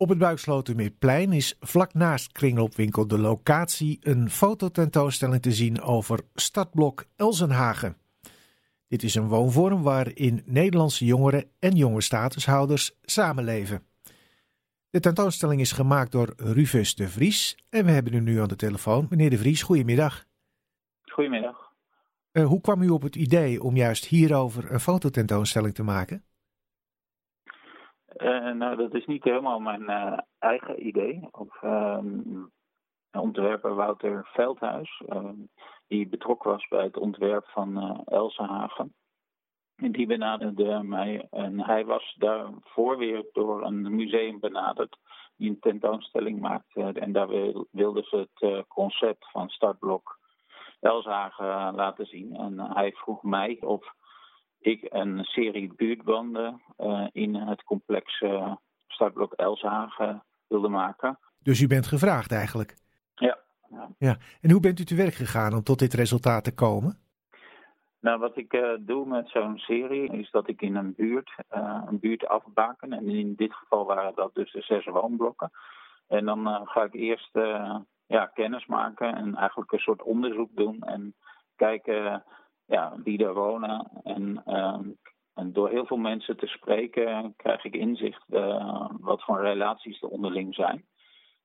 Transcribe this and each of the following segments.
Op het Buikslotermeerplein is vlak naast Kringloopwinkel de locatie een fototentoonstelling te zien over stadblok Elsenhagen. Dit is een woonvorm waarin Nederlandse jongeren en jonge statushouders samenleven. De tentoonstelling is gemaakt door Rufus de Vries en we hebben u nu aan de telefoon. Meneer de Vries, goedemiddag. Goedemiddag. Uh, hoe kwam u op het idee om juist hierover een fototentoonstelling te maken? Uh, nou, dat is niet helemaal mijn uh, eigen idee. Of um, ontwerper Wouter Veldhuis, die betrokken was bij het ontwerp van Elsenhagen. En die benaderde mij en hij was daarvoor weer door een museum benaderd die een tentoonstelling maakte. En daar wilden ze het concept van startblok Elsenhagen laten zien. En hij vroeg mij of ik een serie buurtbanden uh, in het complex uh, Startblok Elshagen wilde maken. Dus u bent gevraagd eigenlijk? Ja, ja. ja. En hoe bent u te werk gegaan om tot dit resultaat te komen? Nou, wat ik uh, doe met zo'n serie is dat ik in een buurt een buurt afbaken. En in dit geval waren dat dus de zes woonblokken. En dan ga ik eerst ja, kennis maken en eigenlijk een soort onderzoek doen. En kijken ja, die daar wonen. En, uh, en, door heel veel mensen te spreken krijg ik inzicht uh, wat voor relaties er onderling zijn.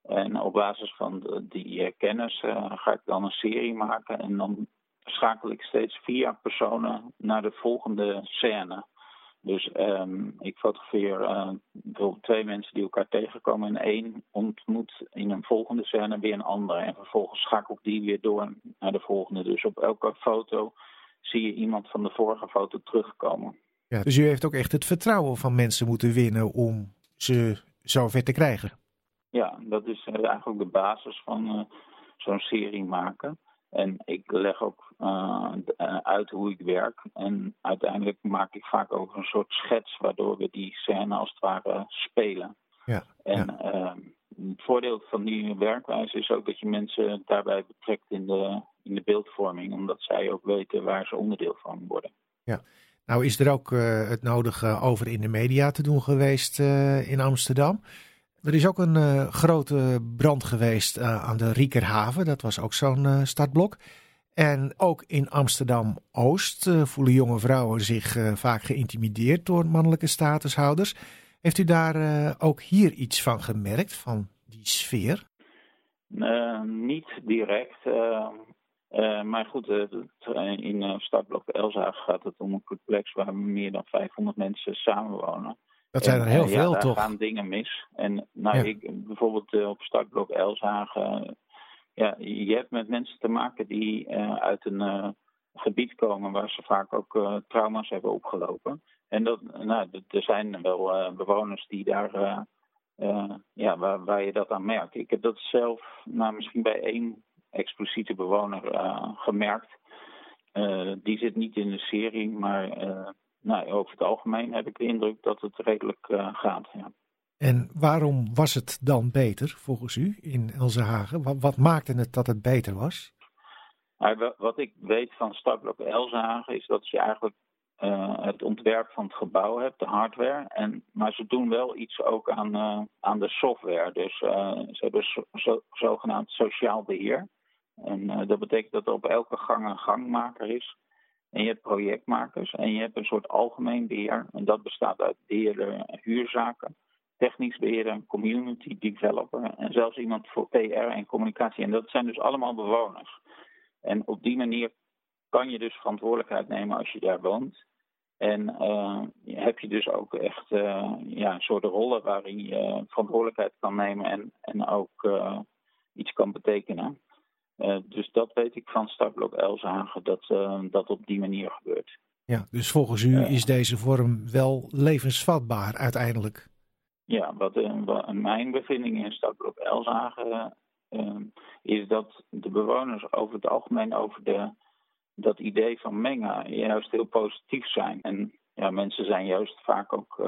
En op basis van die uh, kennis eh, ga ik dan een serie maken. En dan schakel ik steeds via personen naar de volgende scène. Dus um, ik fotografeer bijvoorbeeld twee mensen die elkaar tegenkomen en één ontmoet in een volgende scène weer een andere. En vervolgens schakel ik die weer door naar de volgende. Dus op elke foto zie je iemand van de vorige foto terugkomen. Ja, dus u heeft ook echt het vertrouwen van mensen moeten winnen om ze zover te krijgen. Ja, dat is eh, eigenlijk de basis van uh, zo'n serie maken. En ik leg ook uh, uit hoe ik werk. En uiteindelijk maak ik vaak ook een soort schets waardoor we die scène als het ware spelen. Ja, en ja. Het voordeel van die werkwijze is ook dat je mensen daarbij betrekt in de, in de beeldvorming, omdat zij ook weten waar ze onderdeel van worden. Ja, nou is er ook uh, het nodige over in de media te doen geweest uh, in Amsterdam. Er is ook een uh, grote brand geweest aan de Riekerhaven, dat was ook zo'n startblok. En ook in Amsterdam Oost voelen jonge vrouwen zich vaak geïntimideerd door mannelijke statushouders. Heeft u daar ook hier iets van gemerkt, van die sfeer? Uh, niet direct. Uh, maar goed, in startblok Elzaag gaat het om een complex waar meer dan 500 mensen samenwonen. Dat zijn er heel en, veel, ja, toch? Daar gaan dingen mis. En nou, ja. ik, bijvoorbeeld op startblok Elzagen, ja, je hebt met mensen te maken die uit een gebied komen waar ze vaak ook trauma's hebben opgelopen. En dat, nou, er zijn wel bewoners die daar, ja, waar, waar, je dat aan merkt. Ik heb dat zelf nou, misschien bij één expliciete bewoner gemerkt. die zit niet in de serie, maar nou, over het algemeen heb ik de indruk dat het redelijk gaat. Ja. En waarom was het dan beter volgens u in Elzenhagen? Wat, wat maakte het dat het beter was? Nou, wat ik weet van Startblok Elzenhagen is dat je eigenlijk uh, het ontwerp van het gebouw hebt, de hardware. En, maar ze doen wel iets ook aan, uh, aan de software. Dus uh, ze hebben zo, zo, zogenaamd sociaal beheer. En dat betekent dat er op elke gang een gangmaker is. En je hebt projectmakers en je hebt een soort algemeen beheer. En dat bestaat uit beheerder huurzaken, technisch beheerder, community developer en zelfs iemand voor PR en communicatie. En dat zijn dus allemaal bewoners. En op die manier kan je dus verantwoordelijkheid nemen als je daar woont. En uh, heb je dus ook echt uh, ja, een soort rollen waarin je verantwoordelijkheid kan nemen en, en ook iets kan betekenen. Dus dat weet ik van Startblok Elzagen, dat dat op die manier gebeurt. Ja, dus volgens u is deze vorm wel levensvatbaar uiteindelijk? Ja, wat, wat mijn bevinding in Startblok Elzagen is dat de bewoners over het algemeen over de dat idee van mengen juist heel positief zijn. En ja, mensen zijn juist vaak ook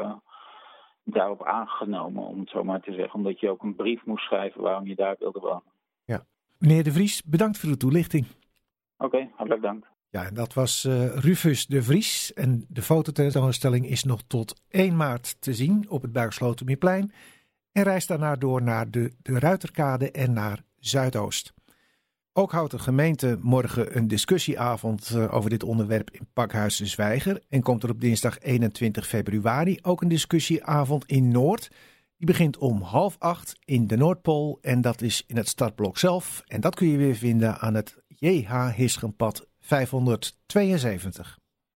daarop aangenomen, om het zo maar te zeggen. Omdat je ook een brief moest schrijven waarom je daar wilde wonen. Meneer De Vries, bedankt voor de toelichting. Oké, okay, hartelijk dank. Ja, dat was uh, Rufus De Vries. En de fototentoonstelling is nog tot 1 maart te zien op het Buikslotermeerplein. en reist daarna door naar de, de Ruiterkade en naar Zuidoost. Ook houdt de gemeente morgen een discussieavond eh, over dit onderwerp in Pakhuis de Zwijger. En komt er op dinsdag 21 februari ook een discussieavond in Noord. Die begint om half acht in de Noordpool en dat is in het startblok zelf. En dat kun je weer vinden aan het J.H. Hischenpad 572.